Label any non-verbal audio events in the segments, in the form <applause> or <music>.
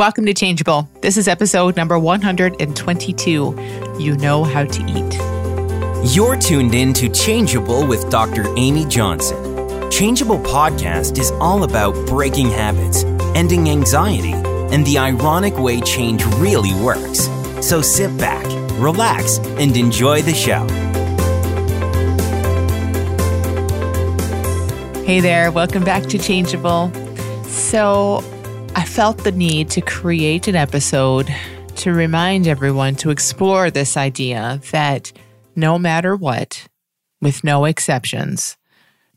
Welcome to Changeable. This is episode number 122. You know how to eat. You're tuned in to Changeable with Dr. Amy Johnson. Changeable podcast is all about breaking habits, ending anxiety, and the ironic way change really works. So sit back, relax, and enjoy the show. Hey there, welcome back to Changeable. So, I felt the need to create an episode to remind everyone to explore this idea that no matter what, with no exceptions,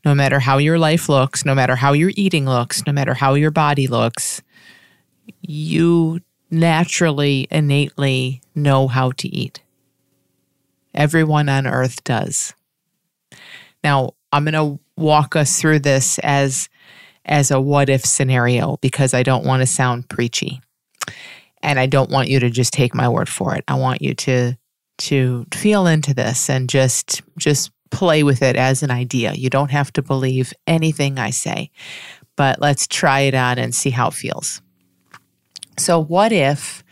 no matter how your life looks, no matter how your eating looks, no matter how your body looks, you naturally, innately know how to eat. Everyone on earth does. Now, I'm going to walk us through this as as a what if scenario because I don't want to sound preachy. And I don't want you to just take my word for it. I want you to to feel into this and just just play with it as an idea. You don't have to believe anything I say. But let's try it on and see how it feels. So what if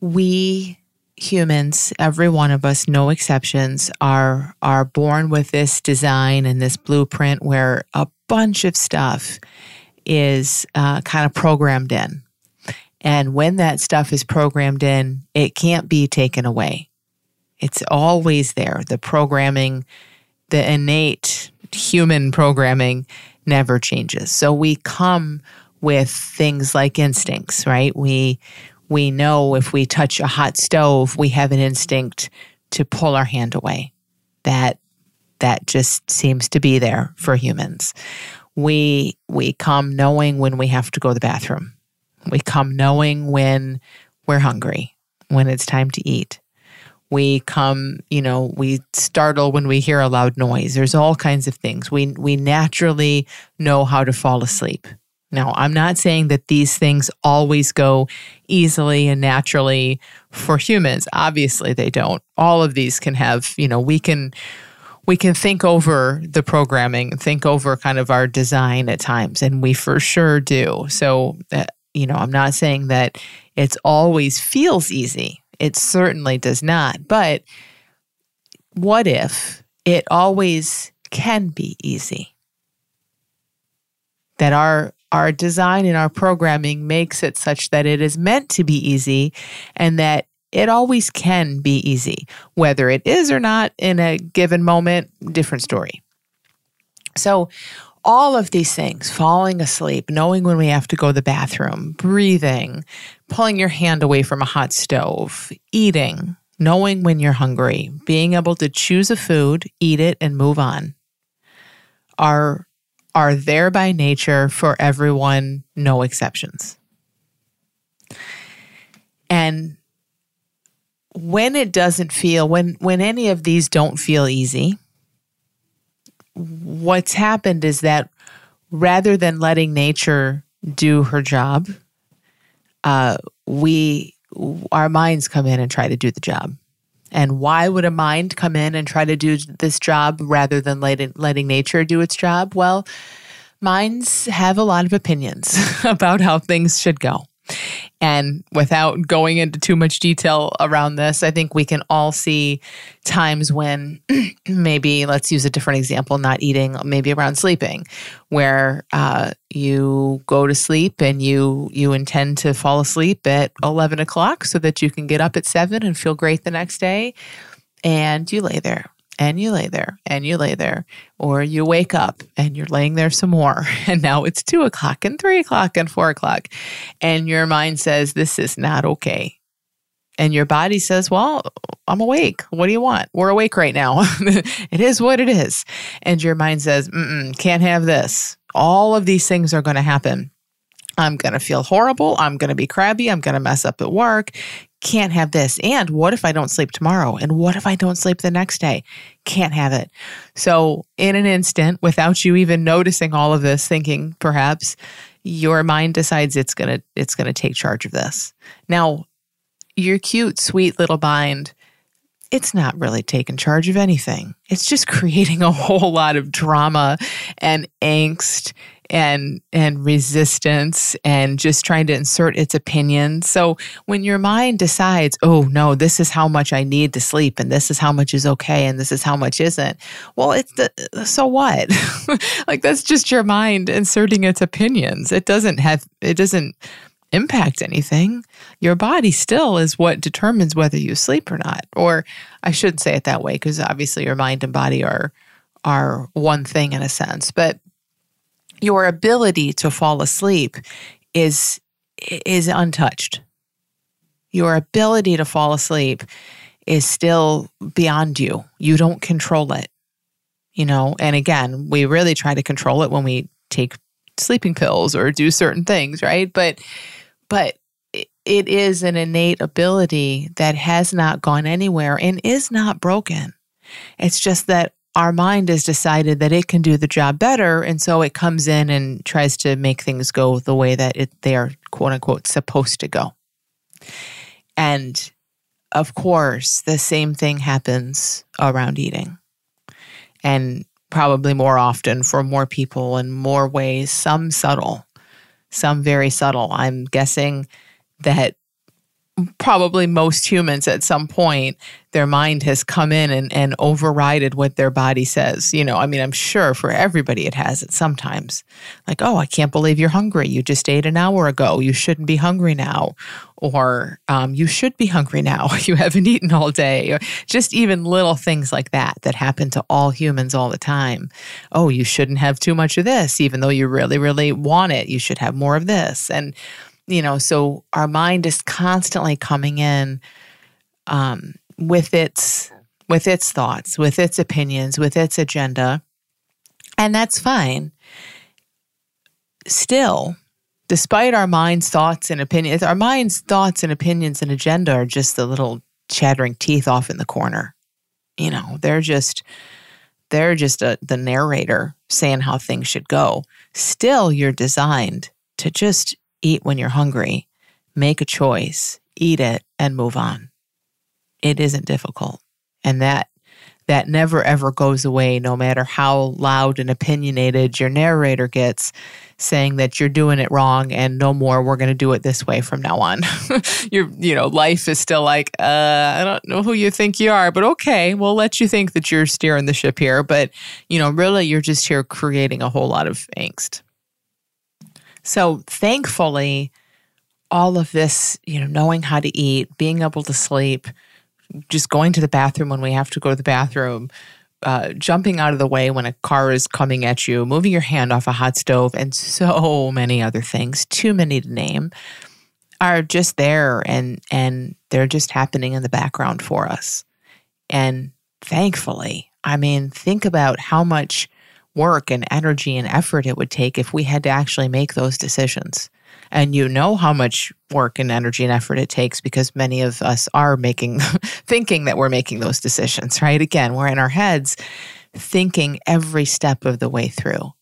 we humans, every one of us, no exceptions, are are born with this design and this blueprint where a bunch of stuff is uh, kind of programmed in. And when that stuff is programmed in, it can't be taken away. It's always there. The programming, the innate human programming never changes. So we come with things like instincts, right? We we know if we touch a hot stove, we have an instinct to pull our hand away. That that just seems to be there for humans. We we come knowing when we have to go to the bathroom. We come knowing when we're hungry, when it's time to eat. We come, you know, we startle when we hear a loud noise. There's all kinds of things. We we naturally know how to fall asleep. Now, I'm not saying that these things always go easily and naturally for humans. Obviously, they don't. All of these can have, you know, we can we can think over the programming, think over kind of our design at times, and we for sure do. So, uh, you know, I'm not saying that it's always feels easy. It certainly does not. But what if it always can be easy? That our our design and our programming makes it such that it is meant to be easy and that it always can be easy. Whether it is or not in a given moment, different story. So, all of these things falling asleep, knowing when we have to go to the bathroom, breathing, pulling your hand away from a hot stove, eating, knowing when you're hungry, being able to choose a food, eat it, and move on are, are there by nature for everyone, no exceptions. And when it doesn't feel when when any of these don't feel easy what's happened is that rather than letting nature do her job uh, we our minds come in and try to do the job. And why would a mind come in and try to do this job rather than letting, letting nature do its job? Well minds have a lot of opinions <laughs> about how things should go and without going into too much detail around this, I think we can all see times when <clears throat> maybe, let's use a different example, not eating, maybe around sleeping, where uh, you go to sleep and you you intend to fall asleep at eleven o'clock so that you can get up at seven and feel great the next day, and you lay there and you lay there and you lay there, or you wake up and you're laying there some more. <laughs> And now it's two o'clock and three o'clock and four o'clock. And your mind says, This is not okay. And your body says, Well, I'm awake. What do you want? We're awake right now. <laughs> it is what it is. And your mind says, Can't have this. All of these things are going to happen. I'm going to feel horrible. I'm going to be crabby. I'm going to mess up at work can't have this. And what if I don't sleep tomorrow? And what if I don't sleep the next day? Can't have it. So, in an instant, without you even noticing all of this, thinking perhaps your mind decides it's going to it's going to take charge of this. Now, your cute, sweet little mind it's not really taking charge of anything. It's just <laughs> creating a whole lot of drama and angst and and resistance and just trying to insert its opinion. So when your mind decides, "Oh no, this is how much I need to sleep and this is how much is okay and this is how much isn't." Well, it's the so what? <laughs> like that's just your mind inserting its opinions. It doesn't have it doesn't impact anything. Your body still is what determines whether you sleep or not. Or I shouldn't say it that way because obviously your mind and body are are one thing in a sense, but your ability to fall asleep is is untouched. Your ability to fall asleep is still beyond you. You don't control it. You know, and again, we really try to control it when we take sleeping pills or do certain things, right? But but it is an innate ability that has not gone anywhere and is not broken. It's just that our mind has decided that it can do the job better. And so it comes in and tries to make things go the way that it, they are, quote unquote, supposed to go. And of course, the same thing happens around eating. And probably more often for more people in more ways, some subtle, some very subtle. I'm guessing that probably most humans at some point their mind has come in and, and overrided what their body says. You know i mean i'm sure for everybody it has it sometimes like oh i can't believe you're hungry. You just ate an hour ago. You shouldn't be hungry now. Or um, you should be hungry now. <laughs> You haven't eaten all day. Or just even little things like that that happen to all humans all the time. Oh you shouldn't have too much of this. Even though you really really want it you should have more of this. And you know, so our mind is constantly coming in um, with its with its thoughts, with its opinions, with its agenda, and that's fine. Still, despite our mind's thoughts and opinions, our mind's thoughts and opinions and agenda are just the little chattering teeth off in the corner. You know, they're just they're just a, the narrator saying how things should go. Still, you're designed to just eat when you're hungry, make a choice, eat it, and move on. It isn't difficult. And that that never ever goes away, no matter how loud and opinionated your narrator gets, saying that you're doing it wrong and no more, we're going to do it this way from now on. <laughs> your, you know, life is still like, uh, I don't know who you think you are, but okay, we'll let you think that you're steering the ship here. But, you know, really, you're just here creating a whole lot of angst. So thankfully, all of this, you know, knowing how to eat, being able to sleep, just going to the bathroom when we have to go to the bathroom, uh, jumping out of the way when a car is coming at you, moving your hand off a hot stove, and so many other things, too many to name, are just there and and they're just happening in the background for us. And thankfully, I mean, think about how much work and energy and effort it would take if we had to actually make those decisions. And you know how much work and energy and effort it takes because many of us are making, <laughs> thinking that we're making those decisions, right? Again, we're in our heads thinking every step of the way through.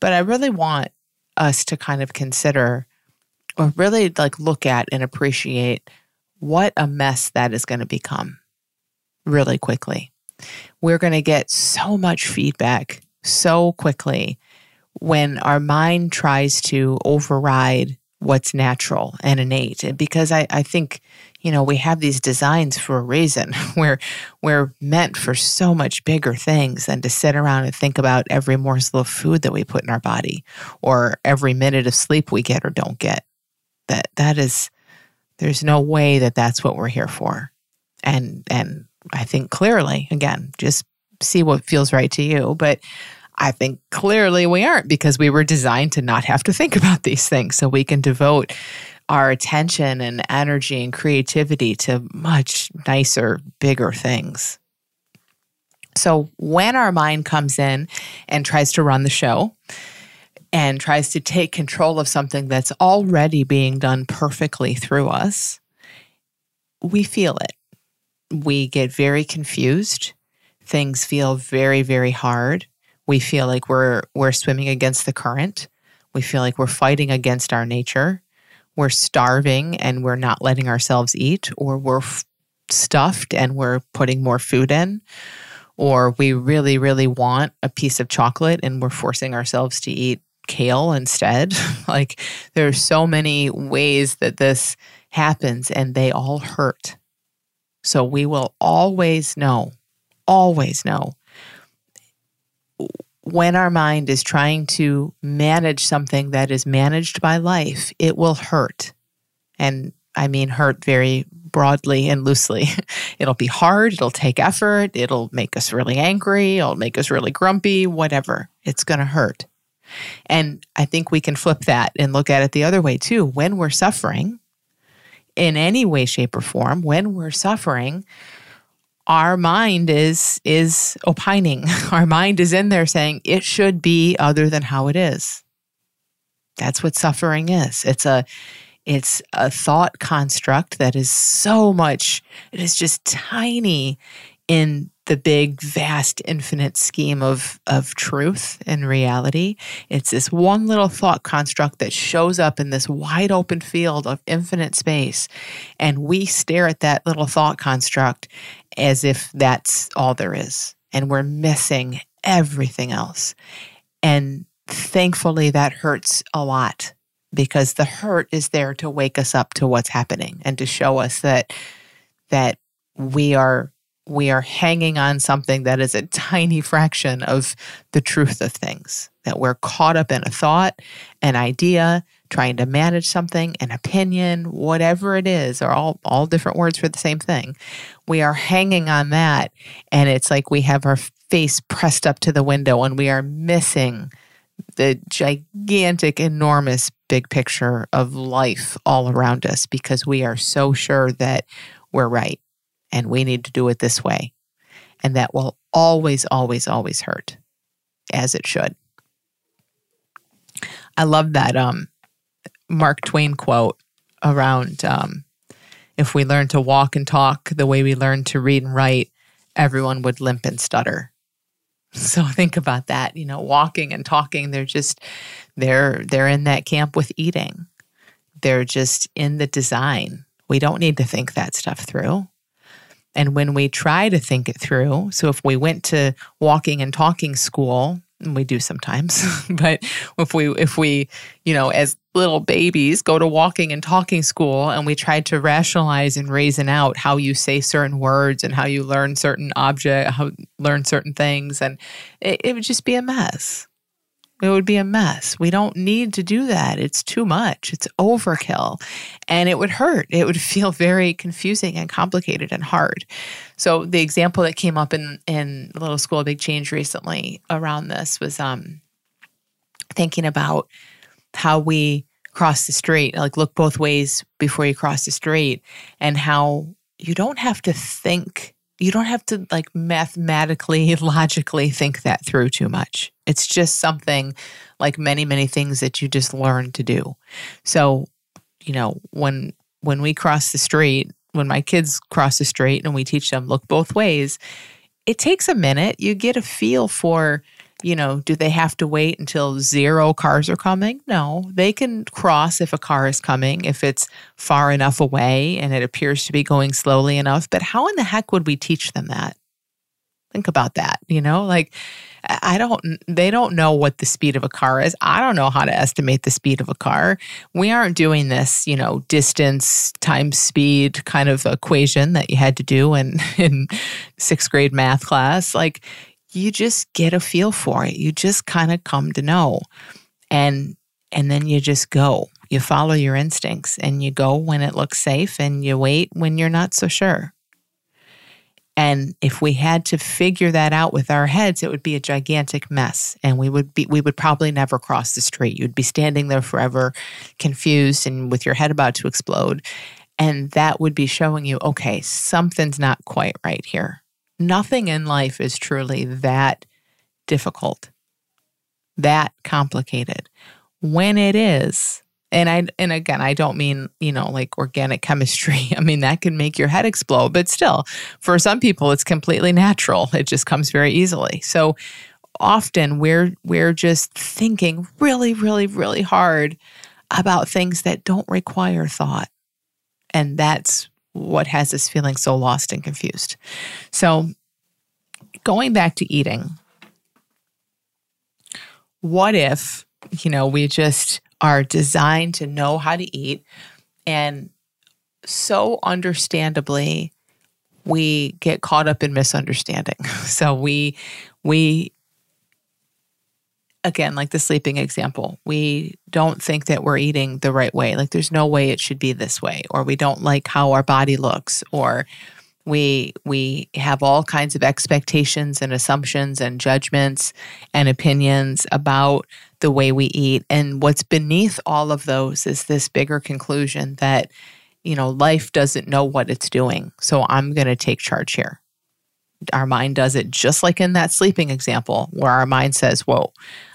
But I really want us to kind of consider or really like look at and appreciate what a mess that is going to become really quickly. We're going to get so much feedback so quickly when our mind tries to override what's natural and innate. Because I, I think, you know, we have these designs for a reason. <laughs> We're we're meant for so much bigger things than to sit around and think about every morsel of food that we put in our body or every minute of sleep we get or don't get. That that is there's no way that that's what we're here for. And and I think clearly, again, just see what feels right to you. But I think clearly we aren't because we were designed to not have to think <laughs> about these things. So we can devote our attention and energy and creativity to much nicer, bigger things. So when our mind comes in and tries to run the show, and tries to take control of something that's already being done perfectly through us, we feel it. We get very confused things feel very, very hard. We feel like we're we're swimming against the current. We feel like we're fighting against our nature. We're starving and we're not letting ourselves eat, or we're f- stuffed and we're putting more food in, or we really, really want a piece of chocolate and we're forcing ourselves to eat kale instead. <laughs> like there's so many ways that this happens and they all hurt. So we will always know, always know when our mind is trying to manage something that is managed by life, it will hurt. And I mean hurt very broadly and loosely. <laughs> It'll be hard, it'll take effort, it'll make us really angry, it'll make us really grumpy, whatever. It's going to hurt. And I think we can flip that and look at it the other way too. When we're suffering, in any way, shape, or form, when we're suffering, our mind is is opining. <laughs> Our mind is in there saying it should be other than how it is. That's what suffering is. It's a it's a thought construct that is so much, it is just tiny in the big, vast, infinite scheme of, of truth and reality. It's this one little thought construct that shows up in this wide open field of infinite space. And we stare at that little thought construct as if that's all there is. And we're missing everything else. And thankfully, that hurts a lot because the hurt is there to wake us up to what's happening and to show us that that we are we are hanging on something that is a tiny fraction of the truth of things that we're caught up in a thought an idea trying to manage something an opinion whatever it is or all all different words for the same thing. We are hanging on that and it's like we have our face pressed up to the window and we are missing the gigantic, enormous big picture of life all around us because we are so sure that we're right and we need to do it this way. And that will always, always, always hurt, as it should. I love that um, Mark Twain quote around um, if we learn to walk and talk the way we learn to read and write, everyone would limp and stutter. <laughs> So think about that, you know, walking and talking, they're just they're they're in that camp with eating. They're just in the design. We don't need to think that stuff through. And when we try to think it through, so if we went to walking and talking school, and we do sometimes, <laughs> but if we if we, you know, as little babies go to walking and talking school and we tried to rationalize and reason out how you say certain words and how you learn certain object how learn certain things and it, it would just be a mess it would be a mess. We don't need to do that. It's too much. It's overkill. And it would hurt. It would <laughs> feel very confusing and complicated and hard. So the example that came up in in little school big change recently around this was um thinking about how we cross the street, like look both ways before you cross the street, and how you don't have to think, you don't have to like mathematically, <laughs> logically think that through too much. It's just something like many, many things that you just learn to do. So, you know, when when we cross the street, when my kids cross the street and we teach them look both ways, it takes a minute. You get a feel for you know, do they have to wait until zero cars are coming? No, they can cross if a car is coming, if it's far enough away and it appears to be going slowly enough. But how in the heck would we teach them that? Think about that, you know, like I don't, they don't know what the speed of a car is. I don't know how to estimate the speed of a car. We aren't doing this, you know, distance times speed kind of equation that you had to do in, <laughs> in sixth grade math class. Like, you just get a feel for it. You just kind of come to know. And and then you just go. You follow your instincts and you go when it looks safe and you wait when you're not so sure. And if we had to figure that out with our heads, it would be a gigantic mess. And we would be we would probably never cross the street. You'd be standing there forever, confused and with your head about to explode. And that would be showing you, okay, something's not quite right here. Nothing in life is truly that difficult, that complicated. When it is, and I and again, I don't mean, you know, like organic chemistry. <laughs> I mean, that can make your head explode, but still, for some people it's completely natural. It just comes very easily. So often we're we're just thinking really really really hard about things that don't require thought. And that's what has us feeling so lost and confused. So, going back to eating, what if You know, we just are designed to know how to eat. And so understandably, we get caught up in misunderstanding. <laughs> So we, we, again, like the sleeping example, we don't think that we're eating the right way. Like there's no way it should be this way, or we don't like how our body looks, or we we have all kinds of expectations and assumptions and judgments and opinions about the way we eat. And what's beneath all of those is this bigger conclusion that you know life doesn't know what it's doing. So i'm going to take charge here our mind does it just like in that sleeping example where our mind says whoa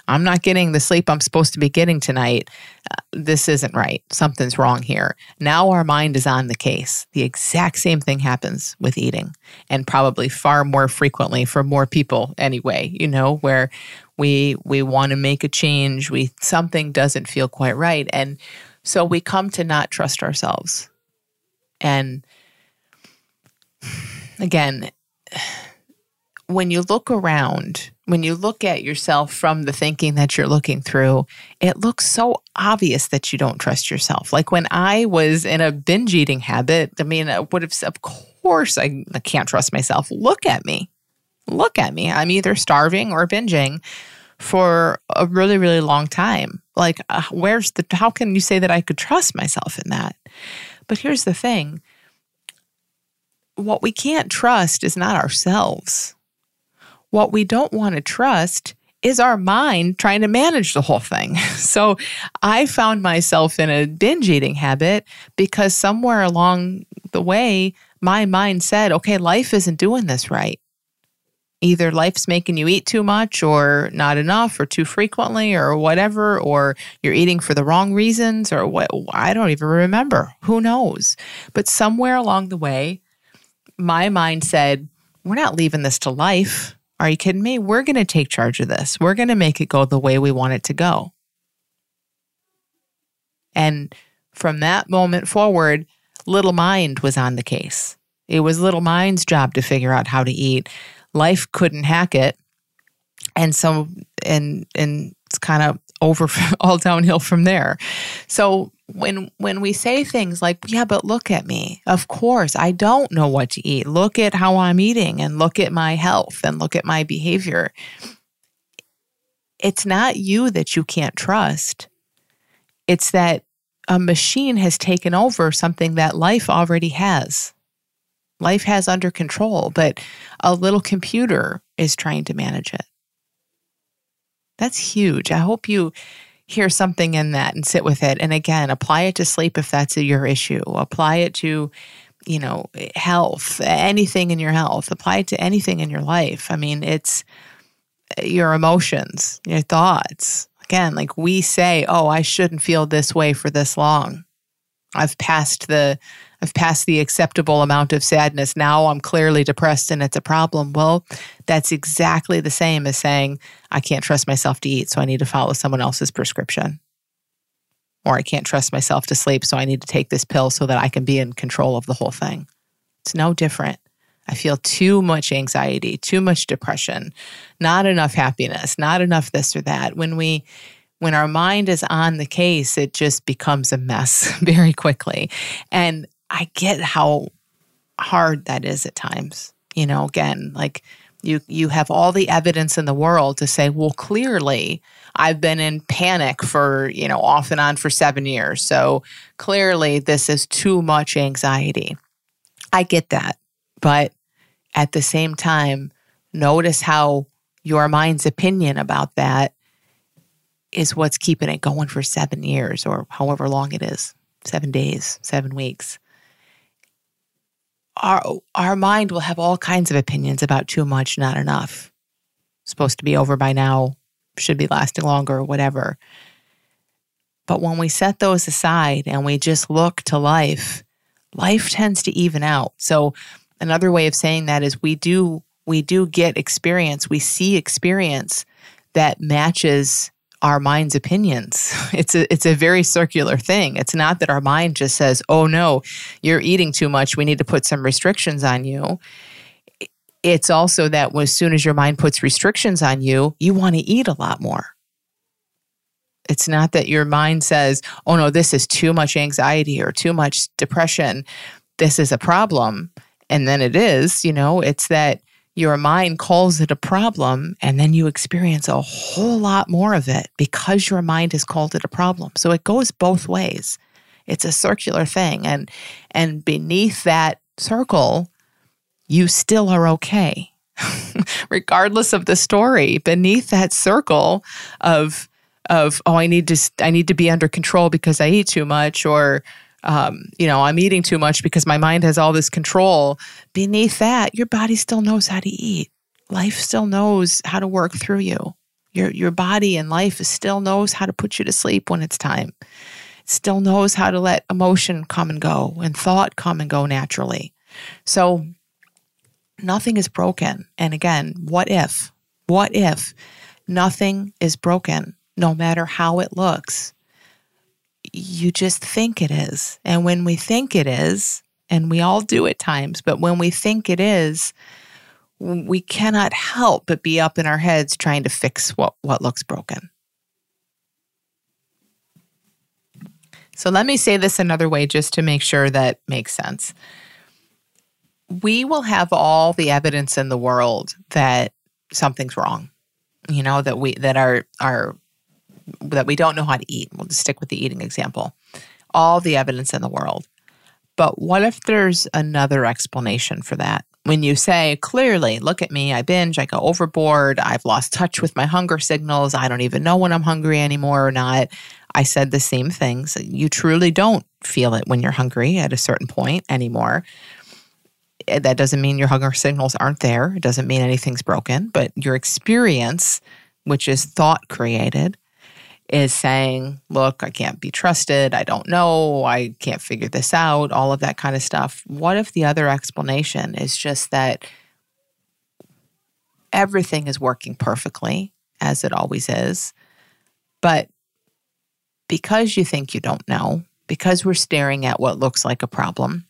I'm not getting the sleep I'm supposed to be getting tonight. Uh, this isn't right. Something's wrong here. Now our mind is on the case. The exact same thing happens with eating, and probably far more frequently for more people anyway, you know, where we we want to make a change, we something doesn't feel quite right and so we come to not trust ourselves. And <sighs> again, when you look around, when you look at yourself from the thinking that you're looking through, it looks so obvious that you don't trust yourself. Like when I was in a binge eating habit, I mean, I would have, of course, I, I can't trust myself. Look at me. Look at me. I'm either starving or binging for a really, really long time. Like, uh, where's the, how can you say that I could trust myself in that? But here's the thing what we can't trust is not ourselves what we don't want to trust is our mind trying to manage the whole thing. <laughs> So I found myself in a binge eating habit because somewhere along the way, my mind said, okay, life isn't doing this right. Either life's making you eat too much or not enough or too frequently or whatever, or you're eating for the wrong reasons or what. I don't even remember. Who knows? But somewhere along the way, my mind said, we're not leaving this to life are you kidding me? We're going to take charge of this. We're going to make it go the way we want it to go. And from that moment forward, Little Mind was on the case. It was Little Mind's job to figure out how to eat. Life couldn't hack it. And so, and, and it's kind of over <laughs> all downhill from there. So when when we say things like yeah but look at me of course i don't know what to eat. Look at how i'm eating and look at my health and look at my behavior. It's not you that you can't trust. It's that a machine has taken over something that life already has. Life has under control but a little computer is trying to manage it that's huge i hope you hear something in that and sit with it. And again, apply it to sleep if that's your issue. Apply it to, you know, health, anything in your health. Apply it to anything in your life. I mean, it's eh, your emotions, your thoughts. Again, like we say, oh, I shouldn't feel this way for this long. I've passed the I've passed the acceptable amount of sadness. Now I'm clearly depressed and it's a problem. Well, that's exactly the same as saying, I can't trust myself to eat, so I need to follow someone else's prescription. Or I can't trust myself to sleep, so I need to take this pill so that I can be in control of the whole thing. It's no different. I feel too much anxiety, too much depression, not enough happiness, not enough this or that. When we when our mind is on the case, it just becomes a mess <laughs> very quickly. And I get how hard that is at times. You know, again, like you you have all the evidence in the world to say, well, clearly I've been in panic for, you know, off and on for 7 years. So clearly this is too much anxiety. I get that. But at the same time, notice how your mind's opinion about that is what's keeping it going for 7 years or however long it is. 7 days, 7 weeks our our mind will have all kinds of opinions about too much, not enough. Supposed to be over by now, should be lasting longer, whatever. But when we set those aside and we just look to life, life tends to even out. So another way of saying that is we do we do get experience, we see experience that matches our mind's opinions. <laughs> It's a it's a very circular thing. It's not that our mind just says, "Oh no, you're eating too much. We need to put some restrictions on you." It's also that as soon as your mind puts restrictions on you, you want to eat a lot more. It's not that your mind says, oh no, this is too much anxiety or too much depression. This is a problem. And then it is, you know, it's that your mind calls it a problem and then you experience a whole lot more of it because your mind has called it a problem. So it goes both ways. It's a circular thing and and beneath that circle you still are okay. <laughs> Regardless of the story, beneath that circle of of oh I need to I need to be under control because I eat too much or um, you know, I'm eating too much because my mind has all this control. Beneath that, your body still knows how to eat. Life still knows how to work through you. Your your body and life still knows how to put you to sleep when it's time. It still knows how to let emotion come and go and thought come and go naturally. So nothing is broken. And again, what if? What if nothing is broken, no matter how it looks? You just think it is. And when we think it is, and we all do at times, but when we think it is, we cannot help but be up in our heads trying to fix what, what looks broken. So let me say this another way just to make sure that makes sense. We will have all the evidence in the world that something's wrong. You know, that we that our our that we don't know how to eat. We'll just stick with the eating example. All the evidence in the world. But what if there's another explanation for that? When you say, clearly, look at me, I binge, I go overboard, I've lost touch with my hunger signals, I don't even know when I'm hungry anymore or not. I said the same things. You truly don't feel it when you're hungry at a certain point anymore. Eh, that doesn't mean your hunger signals aren't there. It doesn't mean anything's broken, but your experience, which is thought created, is saying, look, I can't be trusted. I don't know. I can't figure this out, all of that kind of stuff. What if the other explanation is just that everything is working perfectly, as it always is, but because you think you don't know, because we're staring at what looks like a problem,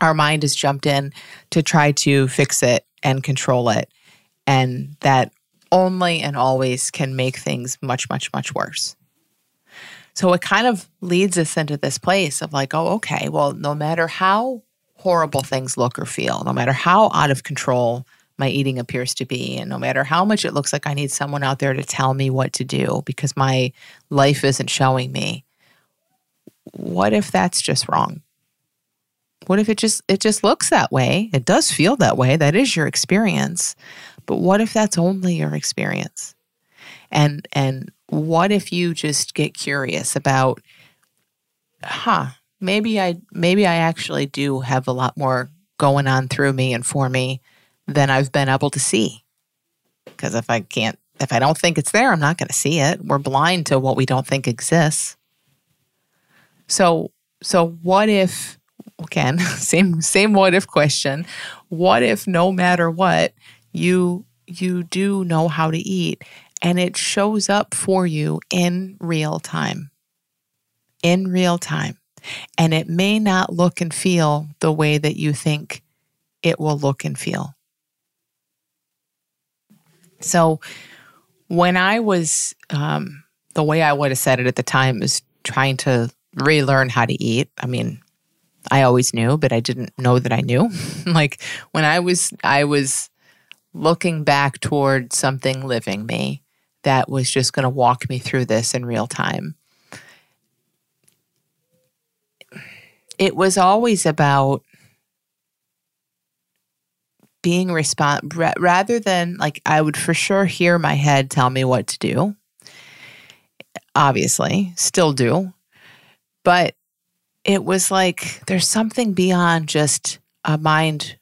our mind has jumped in to try to fix it and control it. And that only and always can make things much, much, much worse. So it kind of leads us into this place of like, oh, okay, well, no matter how horrible things look or feel, no matter how out of control my eating appears to be, and no matter how much it looks like I need someone out there to tell me what to do because my life isn't showing me, what if that's just wrong? What if it just it just looks that way? It does feel that way. That is your experience. But what if that's only your experience? And and what if you just get curious about huh, maybe I maybe I actually do have a lot more going on through me and for me than I've been able to see. Because if I can't if I don't think it's there, I'm not going to see it. We're blind to what we don't think exists. So so what if again, <laughs> same same what if question. What if no matter what, you you do know how to eat and it shows up for you in real time. In real time. And it may not look and feel the way that you think it will look and feel. So, when I was, um, the way I would have said it at the time is trying to relearn how to eat. I mean, I always knew, but I didn't know that I knew. <laughs> like when I was, I was looking back toward something living me that was just going to walk me through this in real time. It was always about being respond rather than like I would for sure hear my head tell me what to do. Obviously, still do. But it was like there's something beyond just a mind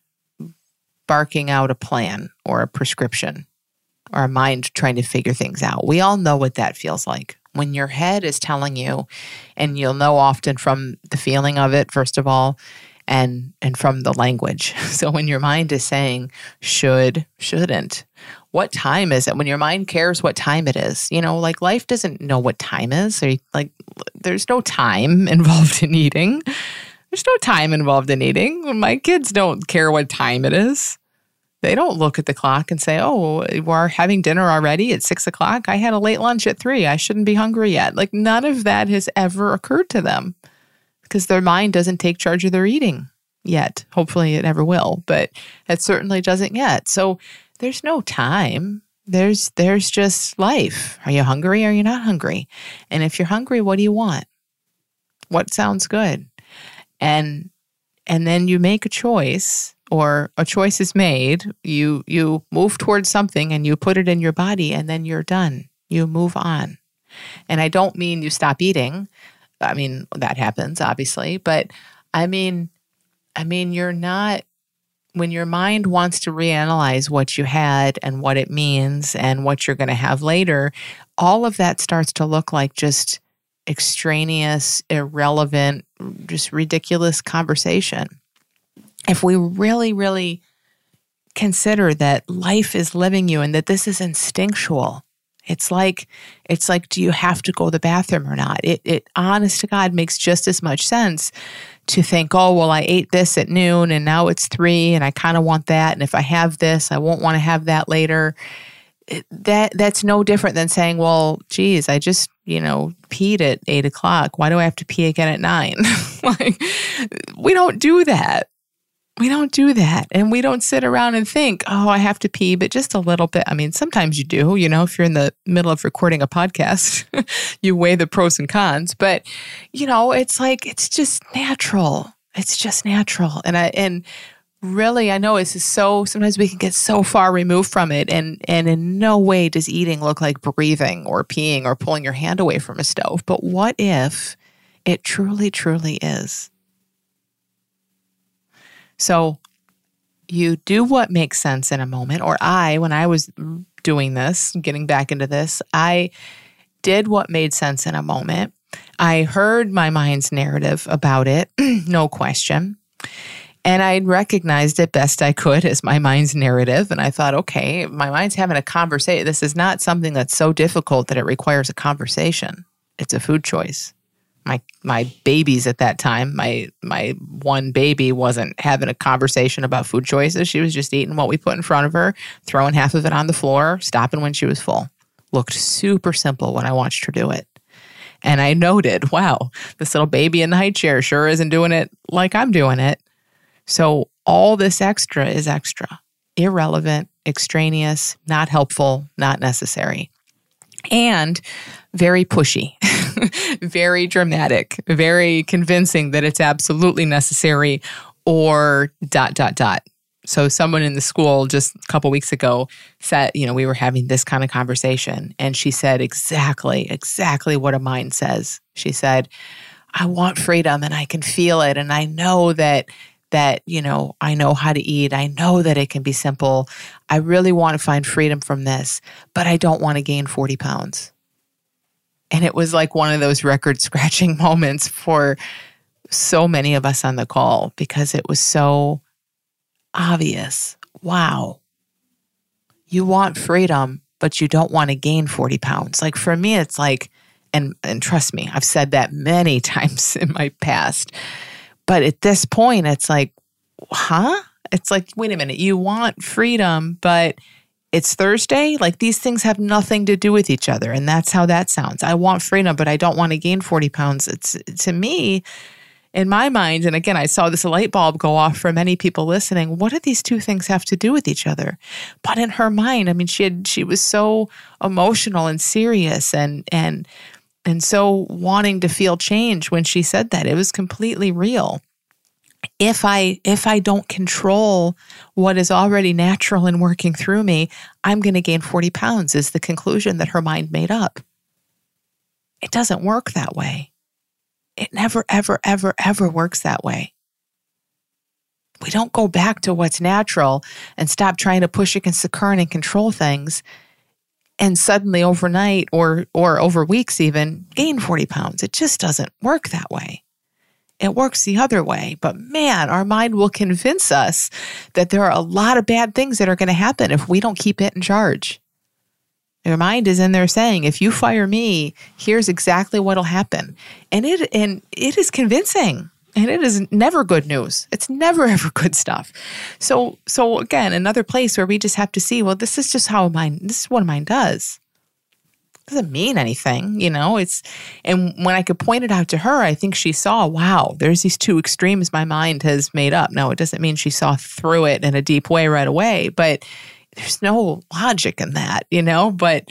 barking out a plan or a prescription or a mind trying to figure things out. We all know what that feels like. When your head is telling you, and you'll know often from the feeling of it, first of all, and and from the language. <laughs> So when your mind is saying should, shouldn't, what time is it? When your mind cares what time it is, you know, like life doesn't know what time is. Or like there's no time <laughs> involved in eating. There's no time involved in eating. My kids don't care what time it is. They don't look at the clock and say, oh, we're having dinner already at six o'clock. I had a late lunch at three. I shouldn't be hungry yet. Like none of that has ever occurred to them because their mind doesn't take charge of their eating yet. Hopefully it never will, but it certainly doesn't yet. So there's no time. There's there's just life. Are you hungry are you not hungry? And if you're hungry, what do you want? What sounds good? And and then you make a choice or a choice is made, you you move towards something and you put it in your body and then you're done. You move on. And I don't mean you stop eating. I mean that happens obviously, but I mean I mean you're not when your mind wants to reanalyze what you had and what it means and what you're going to have later, all of that starts to look like just extraneous, irrelevant, just ridiculous conversation if we really, really consider that life is living you and that this is instinctual, it's like it's like do you have to go to the bathroom or not? It it honest to God makes just as much sense to think, oh well, I ate this at noon and now it's three and I kind of want that, and if I have this, I won't want to have that later. that that's no different than saying, well, geez, I just you know peed at eight o'clock. Why do I have to pee again at nine? <laughs> like we don't do that we don't do that. And we don't sit around and think, oh, I have to pee, but just a little bit. I mean, sometimes you do, you know, if you're in the middle of recording a podcast, <laughs> you weigh the pros and cons. But, you know, it's like, it's just natural. It's just natural. And I, and, really i know it's so sometimes we can get so far removed from it and and in no way does eating look like breathing or peeing or pulling your hand away from a stove but what if it truly truly is so you do what makes sense in a moment. Or I, when I was doing this, getting back into this, I did what made sense in a moment. I heard my mind's narrative about it, <clears throat> no question. And I recognized it best I could as my mind's narrative. And I thought, okay, my mind's having a conversation. This is not something that's so difficult that it requires a conversation. It's a food choice my my babies at that time my my one baby wasn't having a conversation about food choices she was just eating what we put in front of her throwing half of it on the floor stopping when she was full looked super simple when i watched her do it and i noted wow this little baby in the high chair sure isn't doing it like i'm doing it so all this extra is extra irrelevant extraneous not helpful not necessary and very pushy, <laughs> very dramatic, very convincing that it's absolutely necessary or dot, dot, dot. So someone in the school just a couple weeks ago said, you know, we were having this kind of conversation and she said exactly, exactly what a mind says. She said, I want freedom and I can feel it and I know that that, you know, I know how to eat. I know that it can be simple. I really want to find freedom from this, but I don't want to gain 40 pounds. And it was like one of those record scratching <laughs> moments for so many of us on the call because it was so obvious. Wow. You want freedom, but you don't want to gain 40 pounds. Like for me, it's like, and, and trust me, I've said that many <laughs> times in my past. But at this point, it's like, huh? It's like, wait a minute, you want freedom, but it's Thursday. Like these things have nothing to do with each other. And that's how that sounds. I want freedom, but I don't want to gain 40 pounds. It's to me, in my mind, and again, I saw this light bulb go off for many people listening. What do these two things have to do with each other? But in her mind, I mean, she had she was so emotional and serious and and and so wanting to feel change when she said that. It was completely real. If i if i don't control what is already natural and working through me i'm going to gain 40 pounds is the conclusion that her mind made up. It doesn't work that way. It never ever ever ever works that way. We don't go back to what's natural and stop trying to push against the current and control things and suddenly overnight or or over weeks even gain 40 pounds it just doesn't work that way it works the other way. But man, our mind will convince us that there are a lot of bad things that are going to happen if we don't keep it in charge. Your mind is in there saying, if you fire me, here's exactly what'll happen. And it and it is convincing. And it is never good news. It's never <laughs> ever good stuff. So so again another place where we just have to see well this is just how a mind this is what a mind does. It doesn't mean anything you know? It's and when i could point it out to her i think she saw wow there's these two extremes my mind has made up. Now it doesn't mean she saw through it in a deep way right away but there's no logic in that you know? But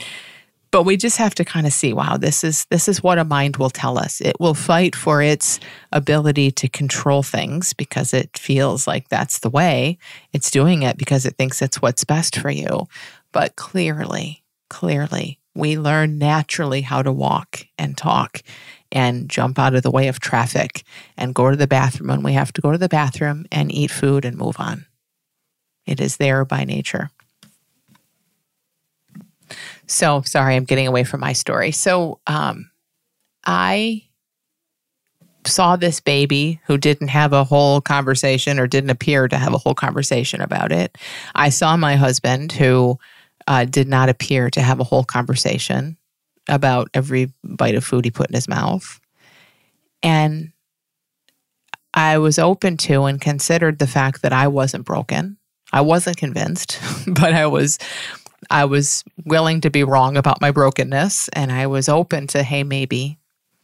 but we just have to kind of see wow this is this is what a mind will tell us. It will fight for its ability to control things because it feels like that's the way it's doing it because it thinks it's what's best for you. But clearly clearly we learn naturally how to walk and talk and jump out of the way of traffic and go to the bathroom when we have to go to the bathroom and eat food and move on. It is there by nature so sorry, I'm getting away from my story. So um, I saw this baby who didn't have a whole conversation or didn't appear to have a whole conversation about it. I saw my husband who uh, did not appear to have a whole conversation about every bite of food he put in his mouth. And I was open to and considered the fact that I wasn't broken. I wasn't convinced, <laughs> but I was I was willing to be wrong about my brokenness and I was open to, hey, maybe.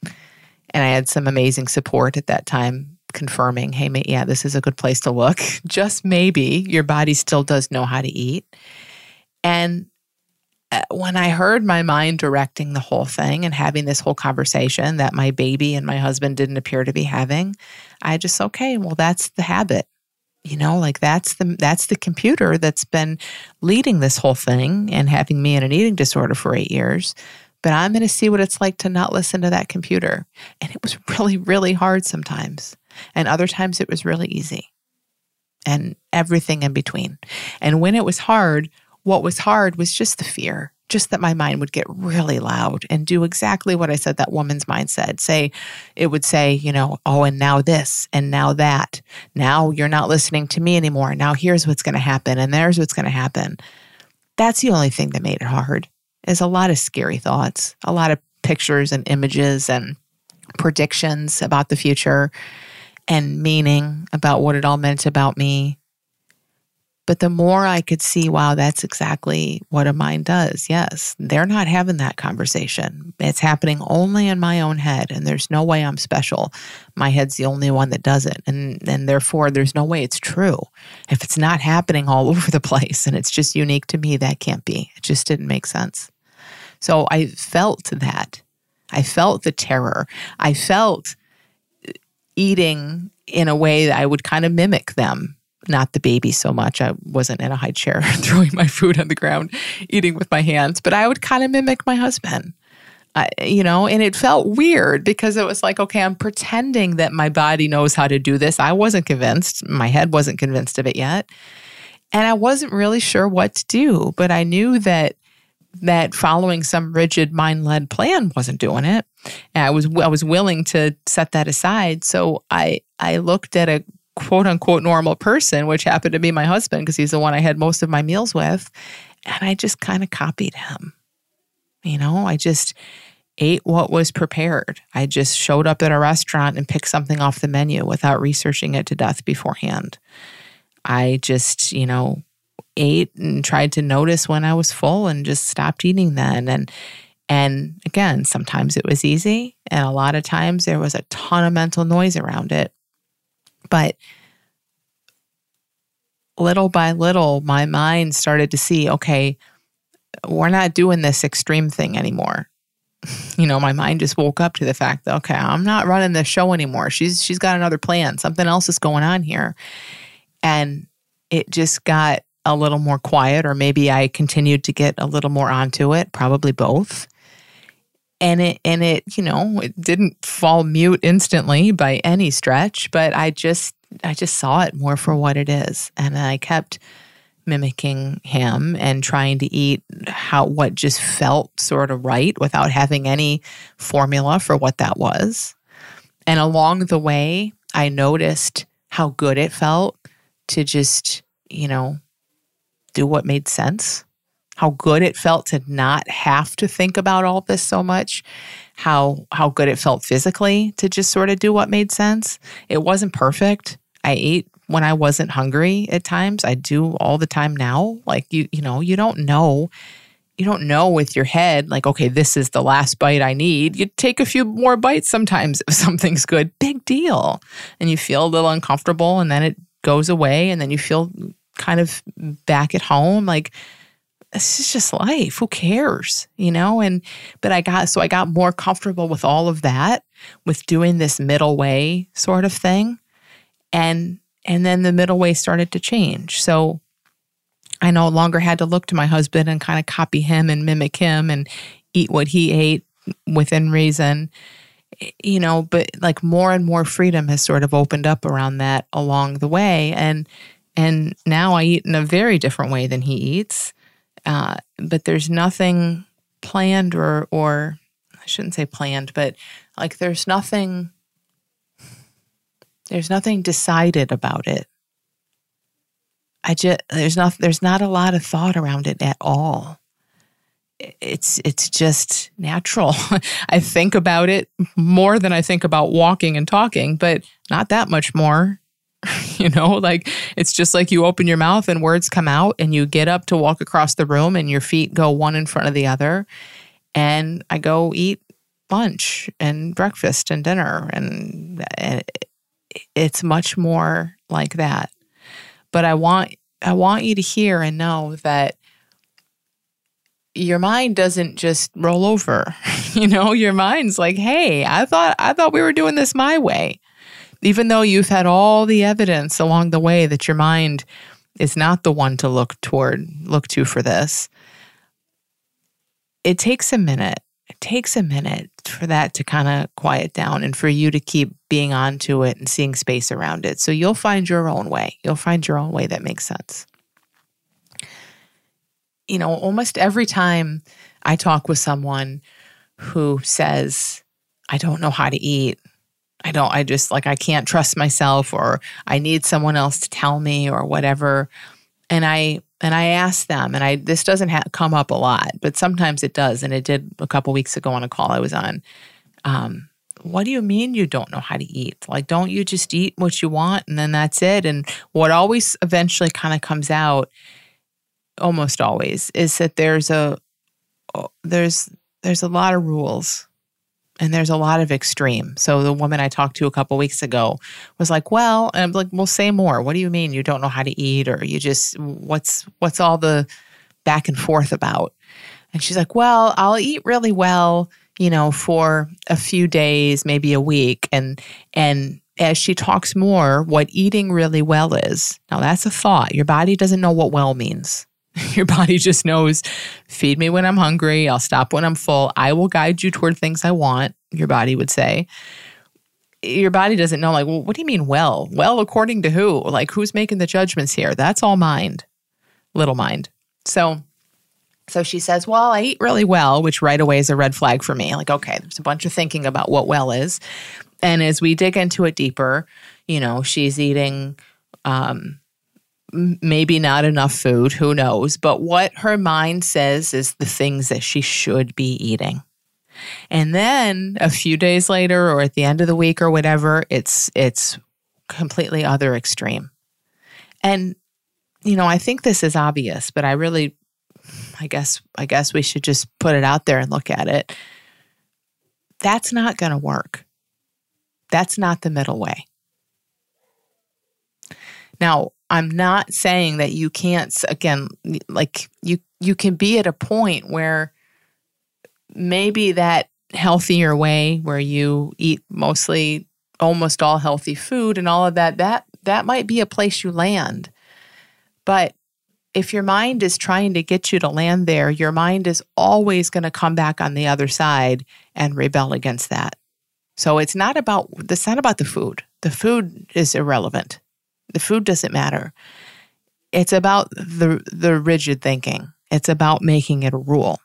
And I had some amazing support at that time confirming, hey, maybe yeah, this is a good place to look. <laughs> Just maybe your body still does know how to eat. And uh, when I heard my mind directing the whole thing and having this whole conversation that my baby and my husband didn't appear to be having, I just, okay, well, that's the habit you know like that's the that's the computer that's been leading this whole thing and having me in an eating disorder for 8 years. But i'm going to see what it's like to not listen to that computer. And it was <laughs> really really hard sometimes. And other times it was really easy. And everything in between. And when it was hard what was hard was just the fear just that my mind would get really loud and do exactly what I said that woman's mind said. Say, it would say, you know, oh, and now this, and now that. Now you're not listening to me anymore. Now here's what's going to happen, and there's what's going to happen. That's the only thing that made it hard, is a lot of scary thoughts, a lot of pictures and images and predictions about the future and meaning about what it all meant about me but the more I could see, wow, that's exactly what a mind does. Yes, they're not having that conversation. It's happening only in my own head, and there's no way I'm special. My head's the only one that does it. And, and therefore, there's no way it's true. If it's not happening all <laughs> over the place and it's just unique to me, that can't be. It just didn't make sense. So I felt that. I felt the terror. I felt uh, eating in a way that I would kind of mimic them not the baby so much. I wasn't in a high chair <laughs> throwing my food on the ground, eating with my hands, but I would kind of mimic my husband. I, you know, and it felt weird because it was like, okay, I'm pretending that my body knows how to do this. I wasn't convinced. My head wasn't convinced of it yet. And I wasn't really sure what to do, but I knew that that following some rigid mind-led plan wasn't doing it. And I was I was willing to set that aside. So I I looked at a quote unquote normal person, which happened to be my husband because he's the one I had most of my meals with. And I just kind of copied him. You know, I just ate what was prepared. I just showed up at a restaurant and picked something off the menu without researching it to death beforehand. I just, you know, ate and tried to notice when I was full and just stopped eating then. And and again, sometimes it was easy, and a lot of times there was a ton of mental noise around it. But little by little, my mind started to see okay, we're not doing this extreme thing anymore. <laughs> You know, my mind just woke up to the fact that okay, I'm not running the show anymore. She's she's got another plan. Something else is going on here. And it just got a little more quiet, or maybe I continued to get a little more onto it, probably both and it and it you know it didn't fall mute instantly by any stretch but i just i just saw it more for what it is. And i kept mimicking him and trying to eat how what just felt sort of right without having any formula for what that was. And along the way i noticed how good it felt to just you know do what made sense how good it felt to not have to think about all this so much, how how good it felt physically to just sort of do what made sense. It wasn't perfect. I ate when I wasn't hungry at times. I do all the time now. Like you you know, you don't know you don't know with your head like okay, this is the last bite I need. You take a few more bites sometimes if <laughs> something's good. Big deal. And you feel a little uncomfortable and then it goes away and then you feel kind of back at home like this is just life. Who cares? You know? And, but I got, so I got more comfortable with all of that, with doing this middle way sort of thing. And, and then the middle way started to change. So I no longer had to look to my husband and kind of copy him and mimic him and eat what he ate within reason. You know, but like more and more freedom has sort of opened up around that along the way. And, and now I eat in a very different way than he eats uh, but there's nothing planned or or I shouldn't say planned, but like there's nothing there's nothing decided about it. I just there's not there's not a lot of thought around it at all. It's it's just natural. <laughs> I think about it more than I think about walking and talking, but not that much more. <laughs> you know, like it's just like you open your mouth and words come out, and you get up to walk across the room, and your feet go one in front of the other. And I go eat lunch and breakfast and dinner, and eh, it's much more like that. But I want I want you to hear and know that your mind doesn't just roll over. <laughs> you know, your mind's like, "Hey, I thought I thought we were doing this my way." Even though you've had all the evidence along the way that your mind is not the one to look toward, look to for this, it takes a minute. It takes a minute for that to kind of quiet down and for you to keep being onto it and seeing space around it. So you'll find your own way. You'll find your own way that makes sense. You know, almost every time I talk with someone who says, I don't know how to eat, I don't, I just like, I can't trust myself or I need someone else to tell me or whatever. And I, and I ask them, and I, this doesn't ha- come up a lot, but sometimes it does. And it did a couple weeks ago on a call I was on. Um, what do you mean you don't know how to eat? Like, don't you just eat what you want and then that's it? And what always eventually kind of comes out, almost always, is that there's a, there's, there's a lot of rules and there's a lot of extreme. So the woman I talked to a couple weeks ago was like, "Well," and I'm like, "Well, say more. What do you mean you don't know how to eat, or you just what's what's all the back and forth about?" And she's like, "Well, I'll eat really well, you know, for a few days, maybe a week, and and." As she talks more, what eating really well is. Now, that's a thought. Your body doesn't know what well means. <laughs> Your body just knows feed me when I'm hungry. I'll stop when I'm full. I will guide you toward things I want, your body would say. Your body doesn't know, like, well, what do you mean, well? Well, according to who? Like, who's making the judgments here? That's all mind, little mind. So, so she says, Well, I eat really well, which right away is a red flag for me. Like, okay, there's a bunch of thinking about what well is. And as we dig into it deeper, you know, she's eating um, maybe not enough food, who knows? But what her mind says is the things that she should be eating. And then a few days later or at the end of the week or whatever, it's it's completely other extreme. And you know, I think this is obvious, but I really I guess I guess we should just put it out there and look at it. That's not going to work. That's not the middle way. Now, I'm not saying that you can't again like you you can be at a point where maybe that healthier way where you eat mostly almost all healthy food and all of that that that might be a place you land. But if your mind is trying to get you to land there, your mind is always going to come back on the other side and rebel against that. So it's not about it's not about the food. The food is irrelevant. The food doesn't matter. It's about the the rigid thinking. It's about making it a rule.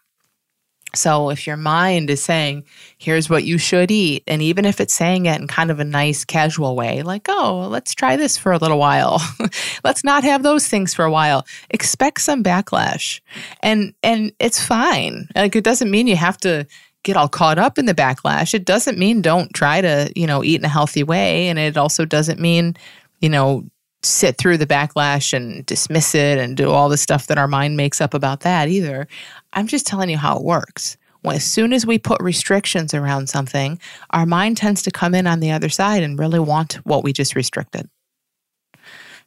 So if your mind is saying, here's what you should eat, and even if it's saying it in kind of a nice, casual way, like, oh, let's try this for a little while. <laughs> let's not have those things for a while. Expect some backlash. And and it's fine. Like it doesn't mean you have to get all caught up in the backlash. It doesn't mean don't try to, you know, eat in a healthy way. And it also doesn't mean, you know, sit through the backlash and dismiss it and do all the stuff that our mind makes up about that either. I'm just telling you how it works. When, as soon as we put restrictions around something, our mind tends to come in on the other side and really want what we just restricted.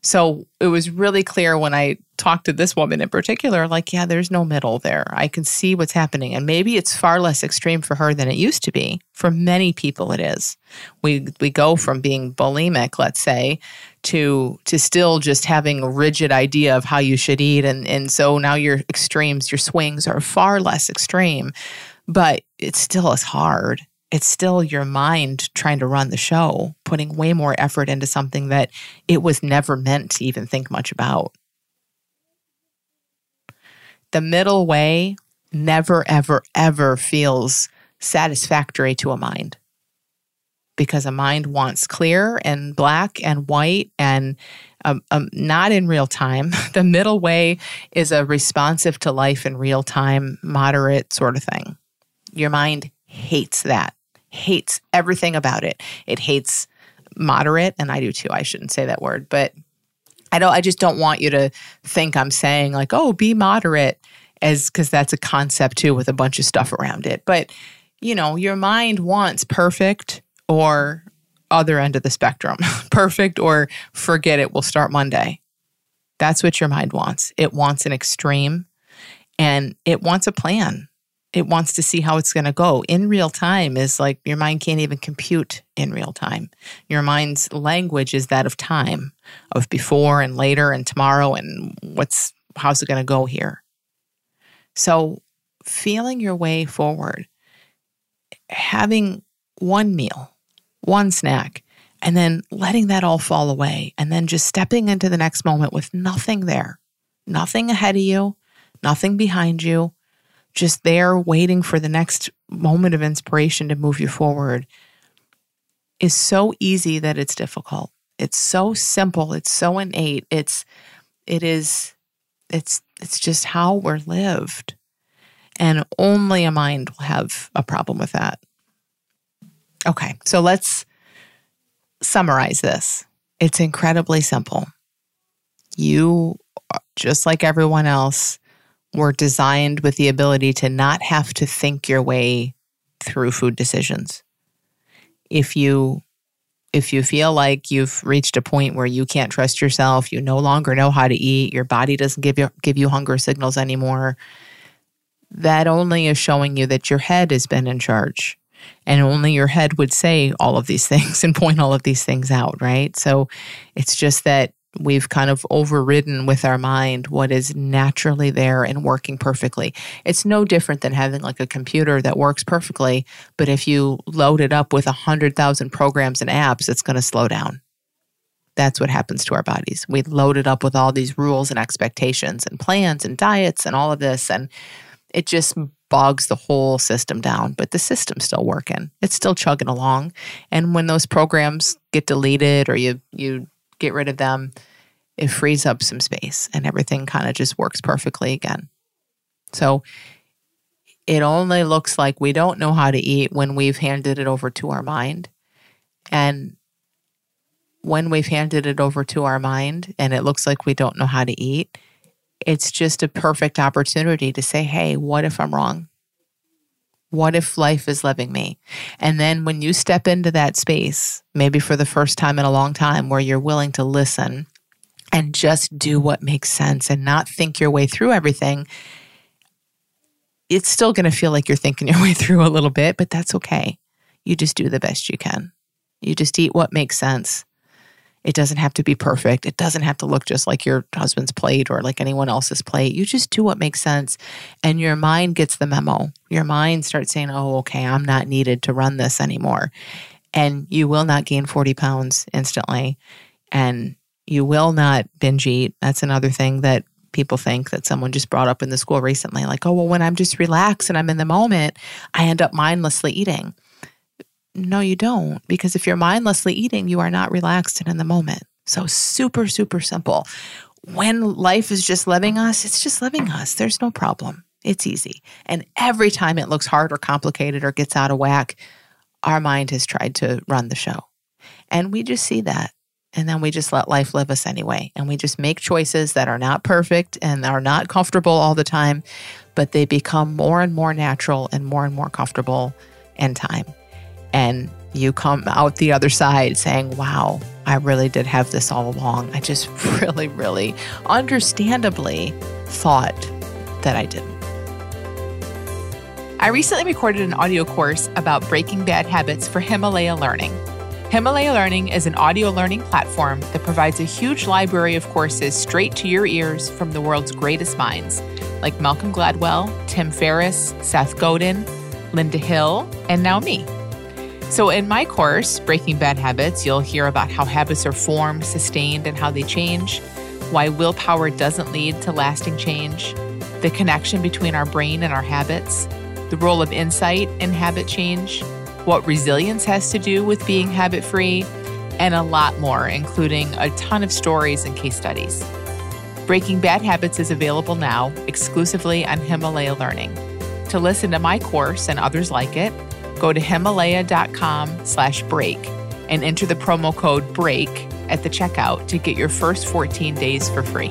So it was really clear when I talked to this woman in particular like, yeah, there's no middle there. I can see what's happening. And maybe it's far less extreme for her than it used to be. For many people, it is. We, we go from being bulimic, let's say, to to still just having a rigid idea of how you should eat and and so now your extremes your swings are far less extreme but it still is hard it's still your mind trying to run the show, putting way more effort into something that it was never meant to even think much about. The middle way never, ever, ever feels satisfactory to a mind because a mind wants clear and black and white and um, um, not in real time. <laughs> The middle way is a responsive to life in real time, moderate sort of thing. Your mind hates that hates everything about it. It hates moderate, and I do too. I shouldn't say that word, but I don't. I just don't want you to think I'm saying like, oh, be moderate, as because that's a concept too with a bunch of stuff around it. But you know, your mind wants perfect or other end of the spectrum, <laughs> perfect or forget it. We'll start Monday. That's what your mind wants. It wants an extreme, and it wants a plan it wants to see how it's going to go. In real time is like your mind can't even compute in real time. Your mind's language is that of time of before and later and tomorrow and what's how's it going to go here? So feeling your way forward having one meal one snack and then letting that all fall away and then just stepping into the next moment with nothing there nothing ahead of you nothing behind you just there waiting for the next moment of inspiration to move you forward is so easy that it's difficult. It's so simple, it's so innate. It's it is it's it's just how we're lived. And only a mind will have a problem with that. Okay, so let's summarize this. It's incredibly simple. You, just like everyone else, were designed with the ability to not have to think your way through food decisions. If you if you feel like you've reached a point where you can't trust yourself, you no longer know how to eat, your body doesn't give you give you hunger signals anymore, that only is showing you that your head has been in charge. And only your head would say all of these <laughs> things and point all of these things out, right? So it's just that we've kind of overridden with our mind what is naturally there and working perfectly. It's no different than having like a computer that works perfectly, but if you load it up with a hundred thousand programs and apps, it's going to slow down. That's what happens to our bodies. We load it up with all these rules and expectations and plans and diets and all of this, and it just bogs the whole system down. But the system's still working. It's still chugging along. And when those programs get deleted or you you get rid of them, it frees up some space and everything kind of just works perfectly again. So it only looks like we don't know how to eat when we've handed it over to our mind. And when we've handed it over to our mind and it looks like we don't know how to eat, it's just a perfect opportunity to say, hey, what if I'm wrong? What if life is loving me? And then when you step into that space, maybe for the first time in a long time, where you're willing to listen and just do what makes sense and not think your way through everything, it's still going to feel like you're thinking <laughs> your way through a little bit, but that's okay. You just do the best you can. You just eat what makes sense it doesn't have to be perfect. It doesn't have to look just like your husband's plate or like anyone else's plate. You just do what makes sense. And your mind gets the memo. Your mind starts saying, oh, okay, I'm not needed to run this anymore. And you will not gain 40 pounds instantly. And you will not binge eat. That's another thing that people think that someone just brought up in the school recently, like, oh, well, when I'm just relaxed and I'm in the moment, I end up mindlessly eating. No, you don't, because if you're mindlessly eating, you are not relaxed and in the moment. So, super, super simple. When life is just living us, it's just living us. There's no problem. It's easy. And every time it looks hard or complicated or gets out of whack, our mind has tried to run the show. And we just see that. And then we just let life live us anyway. And we just make choices that are not perfect and are not comfortable all the time, but they become more and more natural and more and more comfortable in time. And you come out the other side saying, wow, I really did have this all along. I just <laughs> really, really understandably thought that I didn't. I recently recorded an audio course about breaking bad habits for Himalaya Learning. Himalaya Learning is an audio learning platform that provides a huge library of courses straight to your ears from the world's greatest minds, like Malcolm Gladwell, Tim Ferriss, Seth Godin, Linda Hill, and now me. So, in my course, Breaking Bad Habits, you'll hear about how habits are formed, sustained, and how they change, why willpower doesn't lead to lasting change, the connection between our brain and our habits, the role of insight in habit change what resilience has to do with being habit free, and a lot more, including a ton of stories and case studies. Breaking Bad Habits is available now exclusively on Himalaya Learning. To listen to my course and others like it, go to himalaya.com slash break and enter the promo code BREAK at the checkout to get your first 14 days for free.